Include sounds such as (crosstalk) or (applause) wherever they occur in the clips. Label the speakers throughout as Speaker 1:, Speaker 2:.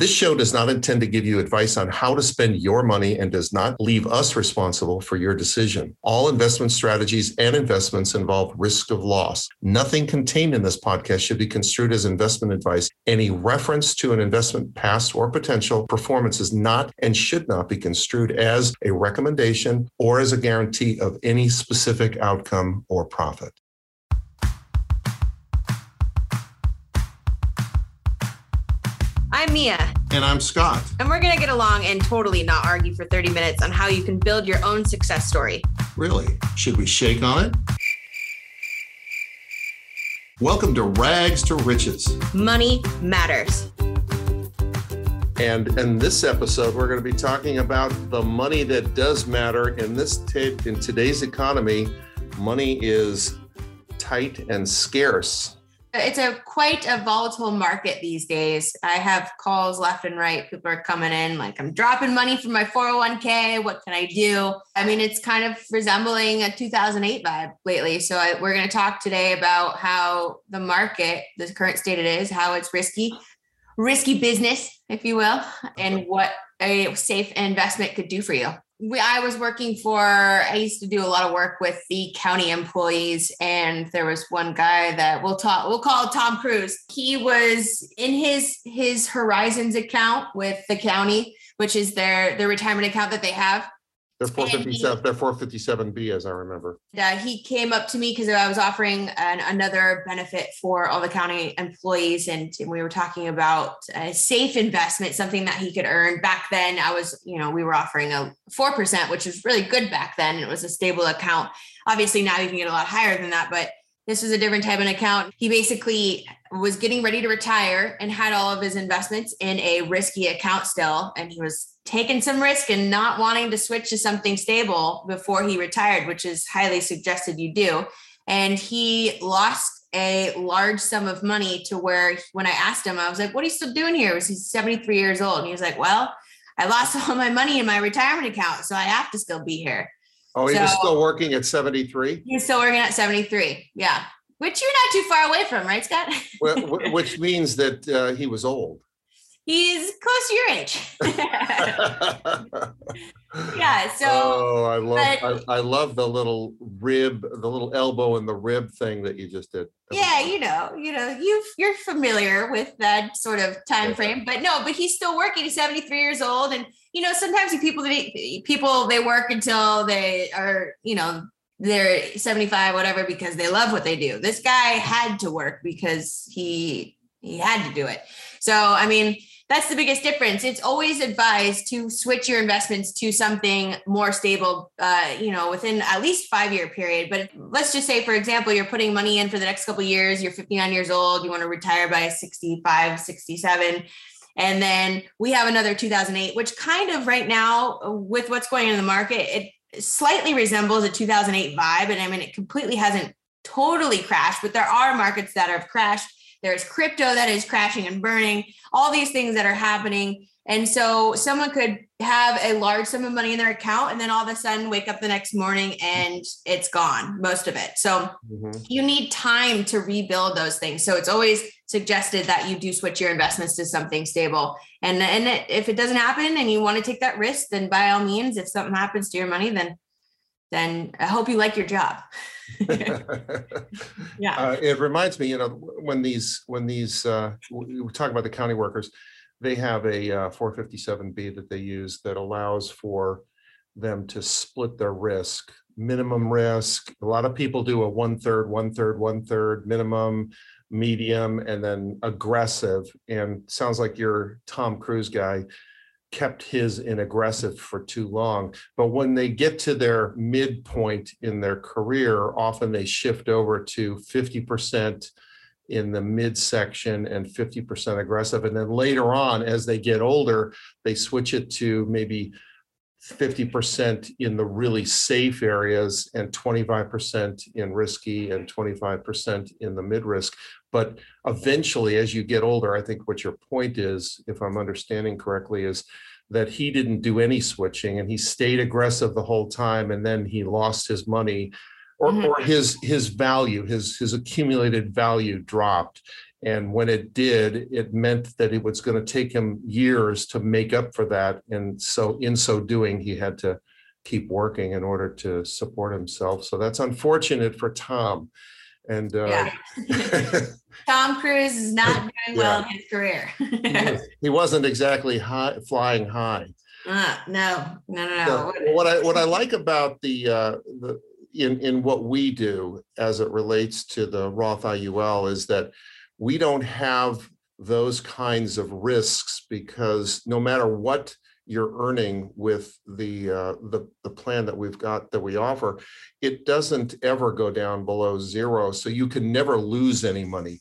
Speaker 1: This show does not intend to give you advice on how to spend your money and does not leave us responsible for your decision. All investment strategies and investments involve risk of loss. Nothing contained in this podcast should be construed as investment advice. Any reference to an investment past or potential performance is not and should not be construed as a recommendation or as a guarantee of any specific outcome or profit.
Speaker 2: I'm Mia.
Speaker 1: And I'm Scott.
Speaker 2: And we're going to get along and totally not argue for 30 minutes on how you can build your own success story.
Speaker 1: Really? Should we shake on it? Welcome to Rags to Riches.
Speaker 2: Money matters.
Speaker 1: And in this episode, we're going to be talking about the money that does matter in this t- in today's economy. Money is tight and scarce.
Speaker 2: It's a quite a volatile market these days. I have calls left and right. People are coming in like, I'm dropping money from my 401k. What can I do? I mean, it's kind of resembling a 2008 vibe lately. So I, we're going to talk today about how the market, the current state it is, how it's risky, risky business, if you will, and what a safe investment could do for you we, I was working for, I used to do a lot of work with the county employees. And there was one guy that we'll talk, we'll call Tom Cruise. He was in his, his Horizons account with the county, which is their, their retirement account that they have.
Speaker 1: They're four fifty-seven, they're four fifty-seven B as I remember.
Speaker 2: Yeah, he came up to me because I was offering an, another benefit for all the county employees. And, and we were talking about a safe investment, something that he could earn. Back then I was, you know, we were offering a 4%, which was really good back then. It was a stable account. Obviously now you can get a lot higher than that, but this was a different type of account. He basically was getting ready to retire and had all of his investments in a risky account still. And he was taking some risk and not wanting to switch to something stable before he retired, which is highly suggested you do. And he lost a large sum of money to where when I asked him, I was like, what are you still doing here? Was he's 73 years old? And he was like, well, I lost (laughs) all my money in my retirement account, so I have to still be here.
Speaker 1: Oh, he so, was still working at 73?
Speaker 2: He's still working at 73. Yeah. Which you're not too far away from, right, Scott?
Speaker 1: well, Which means that uh, he was old
Speaker 2: he's close to your age. (laughs) yeah. So.
Speaker 1: Oh, I love but, I, I, love the little rib, the little elbow and the rib thing that you just did.
Speaker 2: Yeah, you know, you know, you you're familiar with that sort of time frame, but no, but he's still working. He's 73 years old, and you know, sometimes people people they work until they are, you know, they're 75 whatever because they love what they do this guy had to work because he he had to do it so i mean that's the biggest difference. It's always advised to switch your investments to something more stable, uh, you know, within at least five year period. But let's just say, for example, you're putting money in for the next couple years, you're 59 years old, you want to retire by 65, 67. And then we have another 2008, which kind of right now, with what's going on in the market, it slightly resembles a 2008 vibe. And I mean, it completely hasn't totally crashed, but there are markets that have crashed there's crypto that is crashing and burning, all these things that are happening. And so someone could have a large sum of money in their account and then all of a sudden wake up the next morning and it's gone, most of it. So mm-hmm. you need time to rebuild those things. So it's always suggested that you do switch your investments to something stable. And, and if it doesn't happen and you want to take that risk, then by all means, if something happens to your money, then then I hope you like your job. (laughs)
Speaker 1: yeah. Uh, it reminds me, you know, when these when these uh, we talk about the county workers, they have a uh, 457B that they use that allows for them to split their risk, minimum risk. A lot of people do a one third, one third, one third minimum, medium, and then aggressive. And sounds like you're Tom Cruise guy kept his in aggressive for too long. But when they get to their midpoint in their career, often they shift over to 50% in the midsection and 50% aggressive. And then later on, as they get older, they switch it to maybe 50% in the really safe areas and 25% in risky and 25% in the mid risk. But eventually, as you get older, I think what your point is, if I'm understanding correctly, is that he didn't do any switching and he stayed aggressive the whole time and then he lost his money or, mm-hmm. or his his value his his accumulated value dropped And when it did, it meant that it was going to take him years to make up for that. And so in so doing, he had to keep working in order to support himself. So that's unfortunate for Tom. And uh,
Speaker 2: Yeah. (laughs) Tom Cruise is not doing well in his career.
Speaker 1: he wasn't exactly high, flying high.
Speaker 2: Uh, no, no, no,
Speaker 1: So. What I, what I like about the, uh, the, in, in what we do as it relates to the Roth IUL is that we don't have those kinds of risks because no matter what you're earning with the, uh, the, the plan that we've got that we offer, it doesn't ever go down below zero. So you can never lose any money.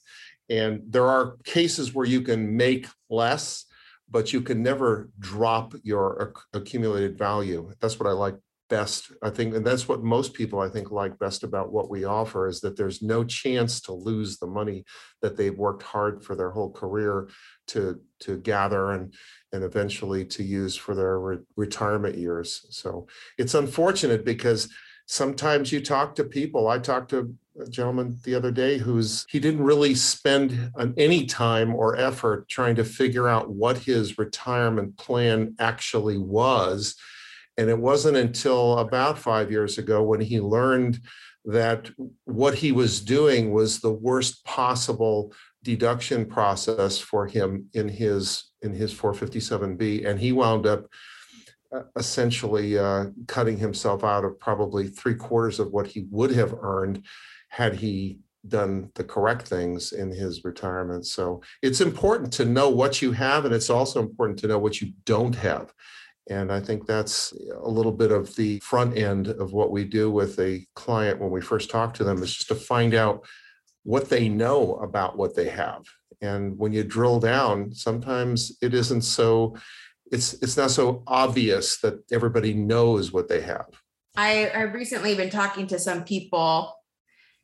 Speaker 1: And there are cases where you can make less, but you can never drop your acc- accumulated value. That's what I like best. I think, and that's what most people I think like best about what we offer is that there's no chance to lose the money that they've worked hard for their whole career to to gather and and eventually to use for their re- retirement years. So it's unfortunate because sometimes you talk to people. I talked to a gentleman the other day who's he didn't really spend any time or effort trying to figure out what his retirement plan actually was. And it wasn't until about five years ago when he learned that what he was doing was the worst possible deduction process for him in his in his 457B, and he wound up uh, essentially uh, cutting himself out of probably three quarters of what he would have earned had he done the correct things in his retirement. So it's important to know what you have, and it's also important to know what you don't have. And I think that's a little bit of the front end of what we do with a client when we first talk to them is just to find out what they know about what they have. And when you drill down, sometimes it isn't so, it's it's not so obvious that everybody knows what they have.
Speaker 2: I, I've recently been talking to some people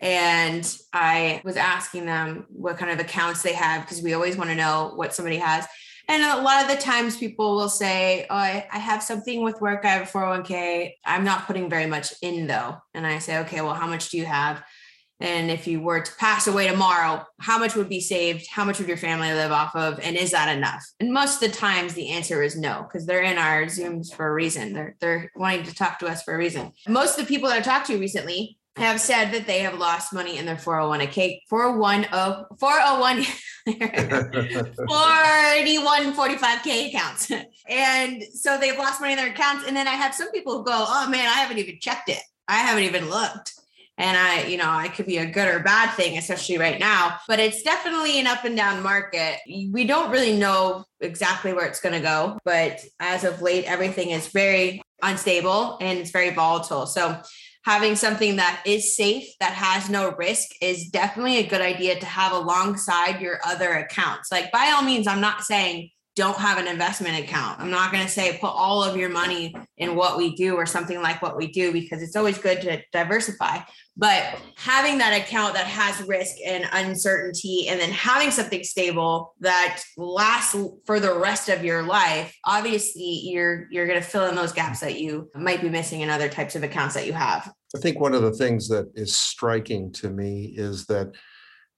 Speaker 2: and I was asking them what kind of accounts they have because we always want to know what somebody has. And a lot of the times people will say, Oh, I, I have something with work. I have a 401k. I'm not putting very much in though. And I say, Okay, well, how much do you have? And if you were to pass away tomorrow, how much would be saved? How much would your family live off of? And is that enough? And most of the times the answer is no, because they're in our Zooms for a reason. They're they're wanting to talk to us for a reason. Most of the people that I talked to recently have said that they have lost money in their 401k 410 401 41 45k accounts. And so they've lost money in their accounts. And then I have some people who go, oh man, I haven't even checked it. I haven't even looked. And I, you know, it could be a good or bad thing, especially right now, but it's definitely an up and down market. We don't really know exactly where it's going to go, but as of late, everything is very unstable and it's very volatile. So having something that is safe, that has no risk, is definitely a good idea to have alongside your other accounts. Like, by all means, I'm not saying don't have an investment account. I'm not going to say put all of your money in what we do or something like what we do because it's always good to diversify. But having that account that has risk and uncertainty, and then having something stable that lasts for the rest of your life, obviously you're you're going to fill in those gaps that you might be missing in other types of accounts that you have.
Speaker 1: I think one of the things that is striking to me is that,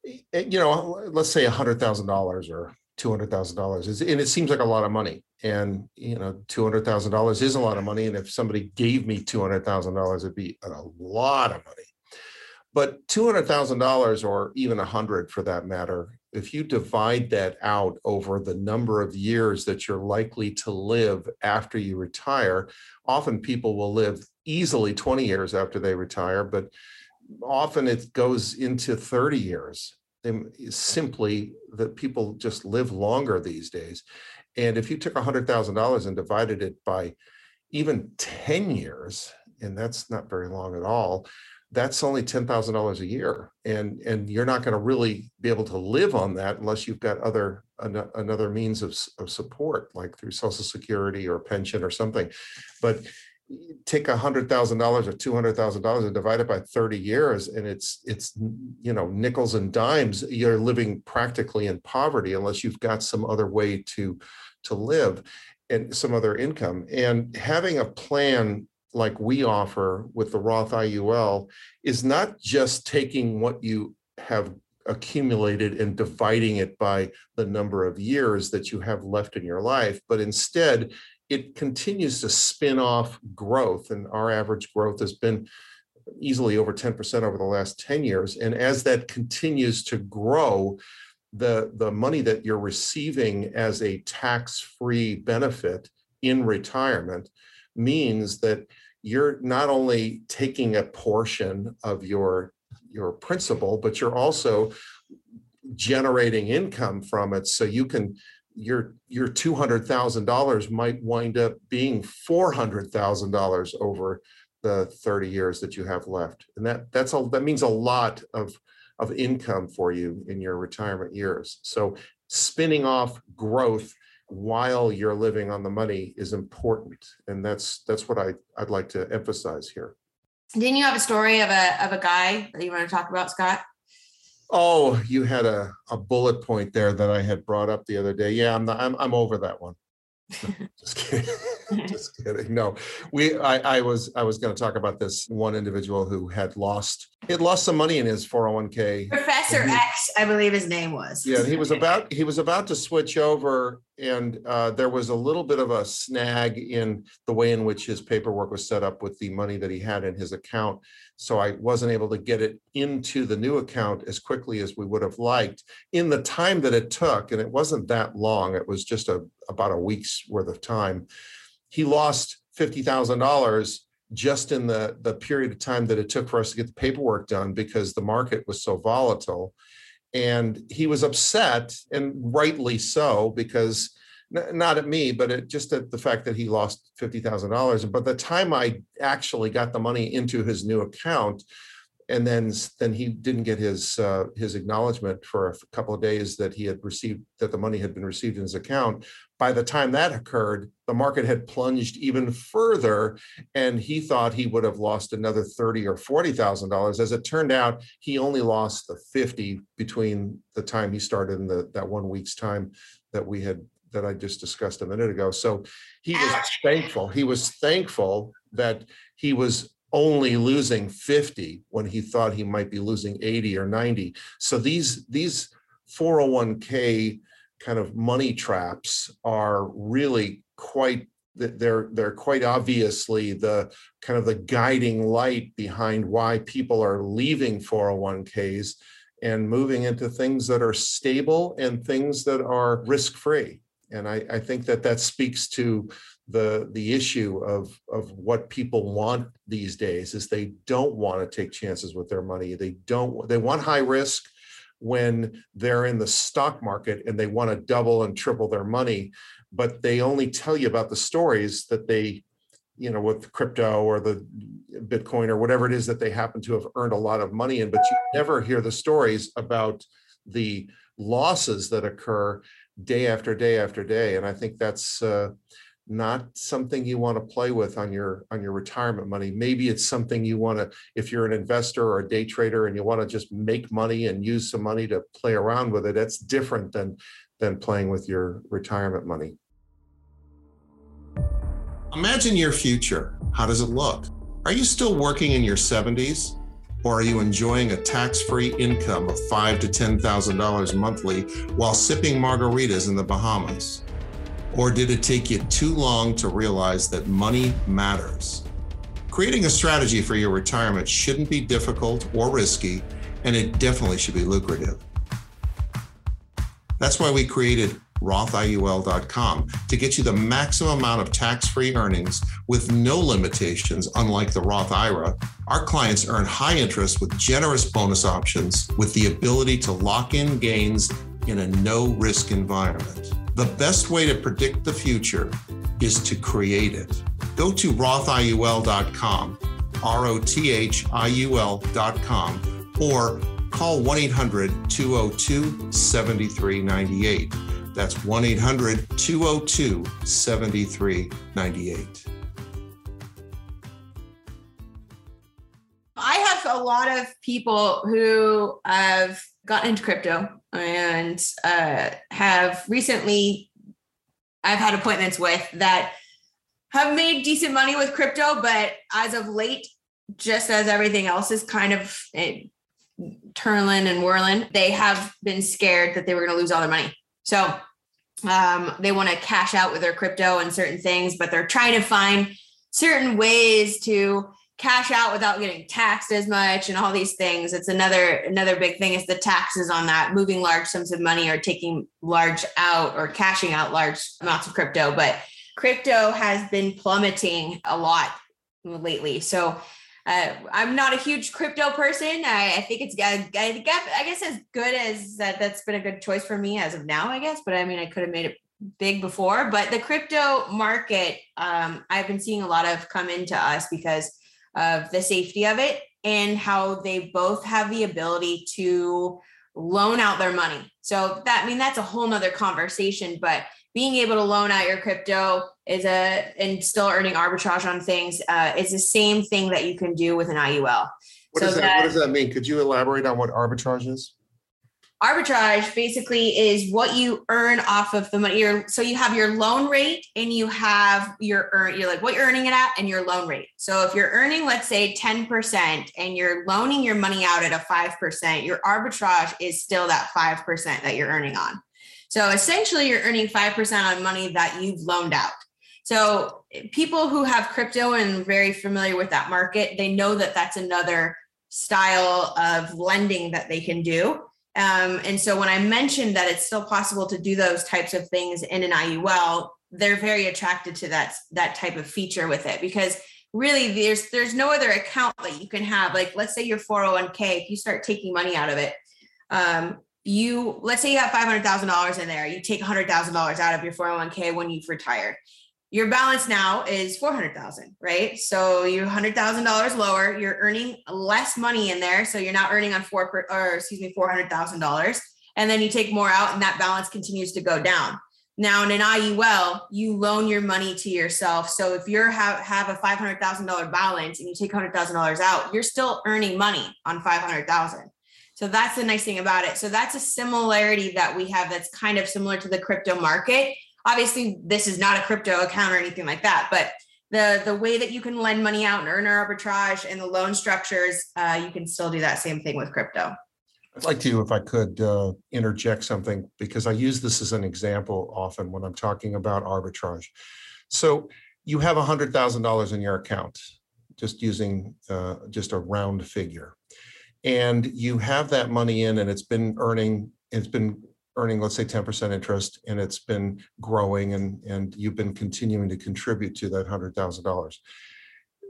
Speaker 1: eh, you know, let's say a hundred thousand dollars or two hundred thousand dollars is, and it seems like a lot of money. And, you know, two hundred thousand dollars is a lot of money. And if somebody gave me two hundred thousand dollars, it'd be a lot of money. But two hundred thousand dollars, or even a hundred for that matter, if you divide that out over the number of years that you're likely to live after you retire, often people will live easily 20 years after they retire, but often it goes into 30 years. Simply that people just live longer these days. And if you took $100,000 and divided it by even 10 years, and that's not very long at all, that's only $10,000 a year. And, and you're not going to really be able to live on that unless you've got other, ano- another means of, of support, like through social security or pension or something. But take a hundred thousand dollars or two hundred thousand dollars and divide it by thirty years, and it's it's you know nickels and dimes. You're living practically in poverty unless you've got some other way to to live and some other income. And having a plan like we offer with the Roth IUL is not just taking what you have accumulated and dividing it by the number of years that you have left in your life, but instead it continues to spin off growth. And our average growth has been easily over 10% over the last 10 years. And as that continues to grow, the, the money that you're receiving as a tax-free benefit in retirement means that you're not only taking a portion of your your principal, but you're also generating income from it. So you can your your two hundred thousand dollars might wind up being four hundred thousand dollars over the 30 years that you have left. And that that's all that means a lot of of income for you in your retirement years. So spinning off growth while you're living on the money is important. And that's that's what I, I'd like to emphasize here.
Speaker 2: Didn't you have a story of a of a guy that you want to talk about, Scott?
Speaker 1: Oh, you had a, a bullet point there that I had brought up the other day. Yeah, I'm not, I'm I'm over that one. (laughs) Just kidding. (laughs) Just kidding. No, we, I, I was, I was going to talk about this one individual who had lost, he had lost some money in his 401k.
Speaker 2: Professor
Speaker 1: he-
Speaker 2: X, I believe his name was.
Speaker 1: Yeah, he was about, he was about to switch over and uh, there was a little bit of a snag in the way in which his paperwork was set up with the money that he had in his account. So I wasn't able to get it into the new account as quickly as we would have liked in the time that it took. And it wasn't that long. It was just a, about a week's worth of time. He lost fifty thousand dollars just in the, the period of time that it took for us to get the paperwork done because the market was so volatile. And he was upset and rightly so, because not at me, but just at the fact that he lost fifty thousand dollars. But the time I actually got the money into his new account, and then then he didn't get his uh, his acknowledgement for a couple of days that he had received that the money had been received in his account. By the time that occurred, the market had plunged even further, and he thought he would have lost another thirty or forty thousand dollars. As it turned out, he only lost the fifty between the time he started and the that one week's time that we had that I just discussed a minute ago. So he was thankful. He was thankful that he was only losing 50 when he thought he might be losing 80 or 90. So these these 401k kind of money traps are really quite they're they're quite obviously the kind of the guiding light behind why people are leaving 401ks and moving into things that are stable and things that are risk free and I, I think that that speaks to the the issue of of what people want these days is they don't want to take chances with their money. They don't they want high risk when they're in the stock market and they want to double and triple their money but they only tell you about the stories that they you know with crypto or the bitcoin or whatever it is that they happen to have earned a lot of money in but you never hear the stories about the losses that occur day after day after day. And i think that's uh, not something you want to play with on your on your retirement money. Maybe it's something you want to if you're an investor or a day trader and you want to just make money and use some money to play around with it that's different than than playing with your retirement money. Imagine your future. How does it look? Are you still working in your 70s or are you enjoying a tax-free income of five to ten thousand dollars monthly while sipping margaritas in the bahamas or did it take you too long to realize that money matters? Creating a strategy for your retirement shouldn't be difficult or risky, and it definitely should be lucrative. That's why we created RothIUL.com to get you the maximum amount of tax free earnings with no limitations, unlike the Roth IRA. Our clients earn high interest with generous bonus options with the ability to lock in gains in a no risk environment. The best way to predict the future is to create it. Go to rothiul.com, R O T H I U L.com, or call 1 800 202 7398. That's 1 800 202 7398.
Speaker 2: I have a lot of people who have gotten into crypto and uh, have recently, I've had appointments with that have made decent money with crypto, but as of late, just as everything else is kind of, it, Turlin and Whirlin, they have been scared that they were going to lose all their money. So um, they want to cash out with their crypto and certain things, but they're trying to find certain ways to cash out without getting taxed as much and all these things. It's another another big thing is the taxes on that, moving large sums of money or taking large out or cashing out large amounts of crypto. But crypto has been plummeting a lot lately. So uh, I'm not a huge crypto person. I, I think it's I, I guess as good as that. That's been a good choice for me as of now, I guess. But I mean, I could have made it big before. But the crypto market, um, I've been seeing a lot of come into us because of the safety of it and how they both have the ability to loan out their money. So that I mean that's a whole nother conversation, but being able to loan out your crypto is a and still earning arbitrage on things uh, is the same thing that you can do with an IUL.
Speaker 1: What, so does that, that, what does that mean? Could you elaborate on what arbitrage is?
Speaker 2: Arbitrage basically is what you earn off of the money. You're, so you have your loan rate and you have your earn, you're like what you're earning it at and your loan rate. So if you're earning, let's say 10% and you're loaning your money out at a 5%, your arbitrage is still that 5% that you're earning on. So essentially you're earning 5% on money that you've loaned out. So people who have crypto and very familiar with that market, they know that that's another style of lending that they can do um, and so when I mentioned that it's still possible to do those types of things in an IUL, they're very attracted to that that type of feature with it because really there's there's no other account that you can have. Like let's say your 401k, if you start taking money out of it, um, you let's say you have five hundred thousand dollars in there, you take hundred thousand dollars out of your 401k when you've retired your balance now is 400,000, right? So you're $100,000 lower, you're earning less money in there. So you're not earning on four per, or excuse me, $400,000. And then you take more out and that balance continues to go down. Now in an IUL, you loan your money to yourself. So if you have, have a $500,000 balance and you take $100,000 out, you're still earning money on 500,000. So that's the nice thing about it. So that's a similarity that we have that's kind of similar to the crypto market obviously this is not a crypto account or anything like that, but the the way that you can lend money out and earn an arbitrage and the loan structures, uh, you can still do that same thing with crypto.
Speaker 1: I'd like to, if I could, uh, interject something because I use this as an example often when I'm talking about arbitrage. So you have hundred thousand dollars in your account, just using uh, just a round figure, and you have that money in, and it's been earning, it's been earning, let's say, 10% interest and it's been growing and, and you've been continuing to contribute to that $100,000.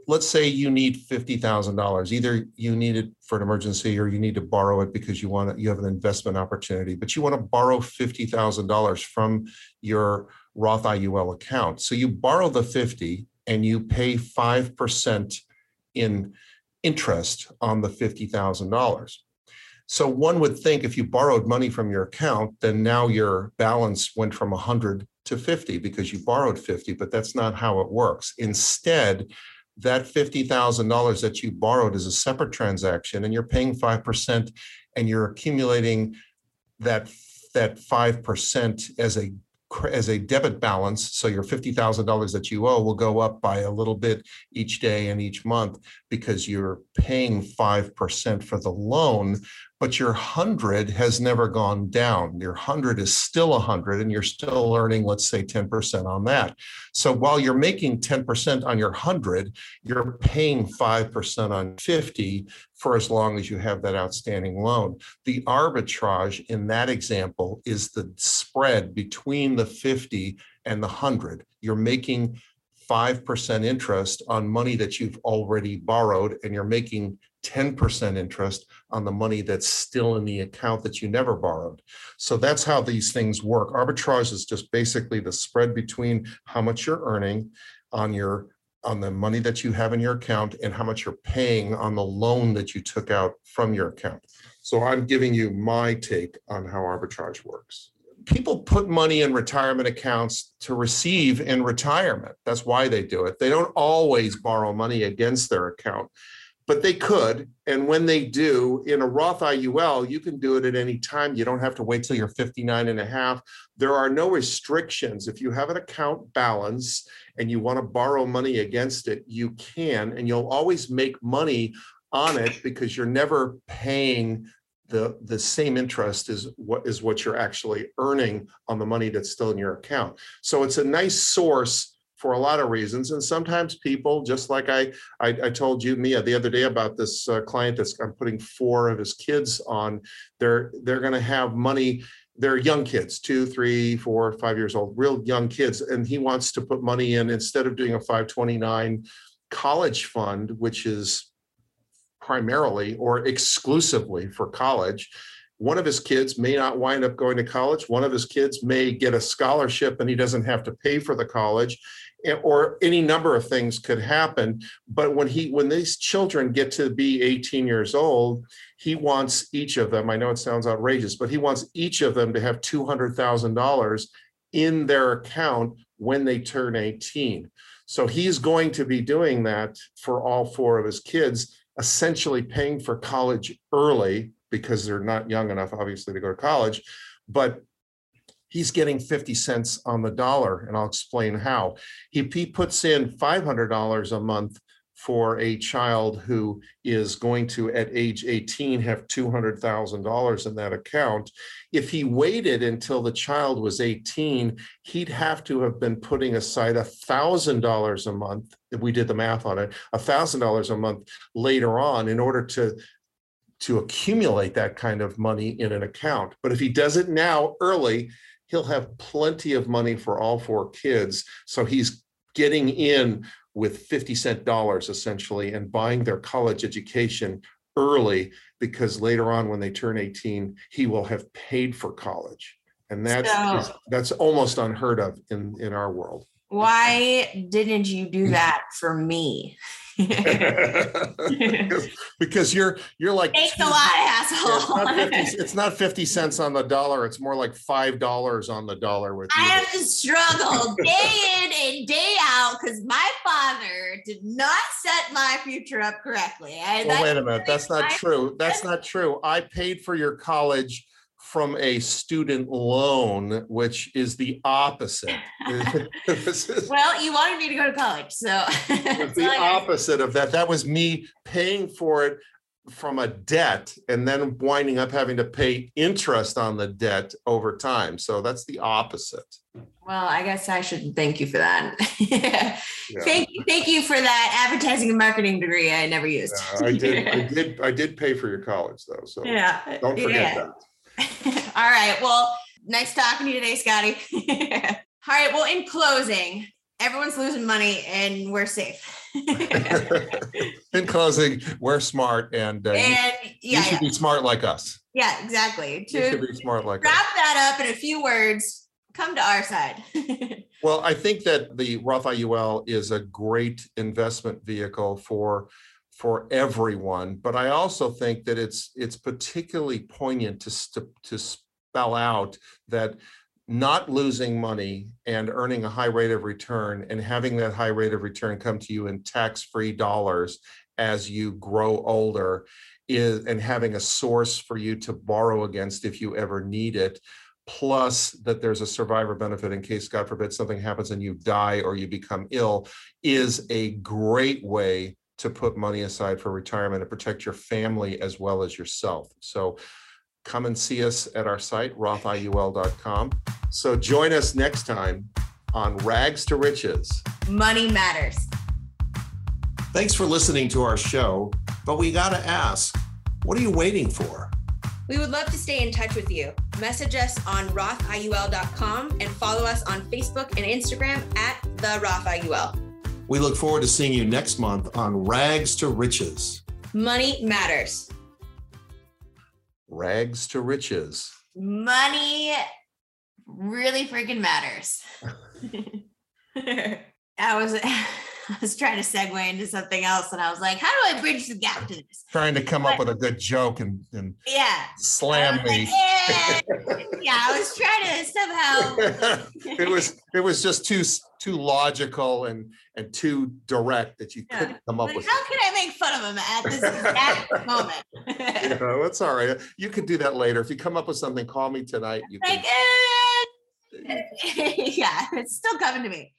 Speaker 1: Let's say you need $50,000. Either you need it for an emergency or you need to borrow it because you want to, you have an investment opportunity, but you want to borrow $50,000 from your Roth IUL account. So you borrow the 50 and you pay 5% in interest on the $50,000. So one would think if you borrowed money from your account, then now your balance went from 100 to 50 because you borrowed 50, but that's not how it works. Instead, that $50,000 that you borrowed is a separate transaction and you're paying 5% and you're accumulating that that 5% as a as a debit balance. So your $50,000 that you owe will go up by a little bit each day and each month because you're paying 5% for the loan, but your 100 has never gone down. Your 100 is still 100 and you're still earning, let's say 10% on that. So while you're making 10% on your 100, you're paying 5% on 50 for as long as you have that outstanding loan. The arbitrage in that example is the spread between the 50 and the 100. You're making 5% interest on money that you've already borrowed, and you're making 10% interest on the money that's still in the account that you never borrowed. So that's how these things work. Arbitrage is just basically the spread between how much you're earning on your on the money that you have in your account and how much you're paying on the loan that you took out from your account. So I'm giving you my take on how arbitrage works. People put money in retirement accounts to receive in retirement. That's why they do it. They don't always borrow money against their account, but they could. And when they do, in a Roth IUL, you can do it at any time. You don't have to wait till you're 59 and a half. There are no restrictions. If you have an account balance and you want to borrow money against it, you can, and you'll always make money on it because you're never paying the, the same interest is what is what you're actually earning on the money that's still in your account. So it's a nice source for a lot of reasons. And sometimes people, just like I, I, I told you, Mia, the other day about this uh, client that's, I'm putting four of his kids on, they're, they're gonna have money, they're young kids, two, three, four, five years old, real young kids. And he wants to put money in, instead of doing a five twenty-nine college fund, which is primarily or exclusively for college. One of his kids may not wind up going to college. One of his kids may get a scholarship and he doesn't have to pay for the college or any number of things could happen. But when he, when these children get to be 18 years old, he wants each of them, I know it sounds outrageous, but he wants each of them to have $200,000 in their account when they turn 18. So he's going to be doing that for all four of his kids, essentially paying for college early because they're not young enough, obviously, to go to college. But he's getting 50 cents on the dollar, and I'll explain how. He, he puts in $500 a month for a child who is going to, at age 18, have $200,000 in that account. If he waited until the child was 18, he'd have to have been putting aside $1,000 a month, if we did the math on it, $1,000 a month later on in order to to accumulate that kind of money in an account. But if he does it now early, he'll have plenty of money for all four kids. So he's getting in with 50 cent dollars essentially and buying their college education early because later on when they turn 18, he will have paid for college. And that's
Speaker 2: So-
Speaker 1: that's almost unheard of in in our world.
Speaker 2: Why didn't you do that for me?
Speaker 1: Because, because you're you're like
Speaker 2: a lot,
Speaker 1: Yeah, It's not 50 it's not 50 cents on the dollar. It's more like $5 on the dollar with
Speaker 2: I
Speaker 1: you.
Speaker 2: have to struggle day in and day out because my father did not set my future up correctly. And
Speaker 1: Well, wait a minute. That's not true. That's not true. I paid for your college from a student loan, which is the opposite. (laughs) (laughs) Is
Speaker 2: well, you wanted me to go to college, so (laughs)
Speaker 1: the opposite of that. That was me paying for it from a debt and then winding up having to pay interest on the debt over time. So that's the opposite.
Speaker 2: well, I guess I should thank you for that.
Speaker 1: Yeah.
Speaker 2: Thank you, thank you for that advertising and marketing degree I never used.
Speaker 1: Yeah, I did, I did, I did pay for your college though, so
Speaker 2: yeah.
Speaker 1: don't forget that. (laughs)
Speaker 2: All right. Well, nice talking to you today, Scotty. (laughs) All right. Well, in closing, everyone's losing money and we're safe. (laughs)
Speaker 1: In closing, we're smart and uh, you-
Speaker 2: and
Speaker 1: you
Speaker 2: yeah,
Speaker 1: should
Speaker 2: yeah,
Speaker 1: be smart like us.
Speaker 2: yeah, exactly.
Speaker 1: You should be smart like us.
Speaker 2: wrap that up in a few words, come to our side.
Speaker 1: Well, I think that the Roth IUL is a great investment vehicle for for everyone, but I also think that it's it's particularly poignant to st- to spell out that not losing money and earning a high rate of return and having that high rate of return come to you in tax-free dollars as you grow older is and having a source for you to borrow against if you ever need it plus that there's a survivor benefit in case, God forbid, something happens and you die or you become ill, is a great way to put money aside for retirement and protect your family as well as yourself. So come and see us at our site, rothiul.com. So join us next time on Rags to Riches.
Speaker 2: Money matters.
Speaker 1: Thanks for listening to our show, but we got to ask, what are you waiting for?
Speaker 2: We would love to stay in touch with you. Message us on rothiul.com and follow us on Facebook and Instagram at the rothiul.
Speaker 1: We look forward to seeing you next month on Rags to Riches.
Speaker 2: Money matters.
Speaker 1: Rags to Riches.
Speaker 2: Money really freaking matters. (laughs) I was (laughs) I was trying to segue into something else and I was like, how do I bridge the gap to this?
Speaker 1: Trying to come up with a good joke and, and
Speaker 2: Yeah.
Speaker 1: Slam
Speaker 2: was like,
Speaker 1: me.
Speaker 2: "Eh." yeah, I was trying to somehow (laughs)
Speaker 1: it was it was just too too logical and and too direct that you
Speaker 2: Yeah.
Speaker 1: couldn't come up
Speaker 2: like,
Speaker 1: with.
Speaker 2: how can I make fun of him at this exact (laughs) moment?
Speaker 1: You know, that's all right. You could do that later. If you come up with something, call me tonight. You
Speaker 2: like,
Speaker 1: can,
Speaker 2: eh. (laughs) yeah, it's still coming to me.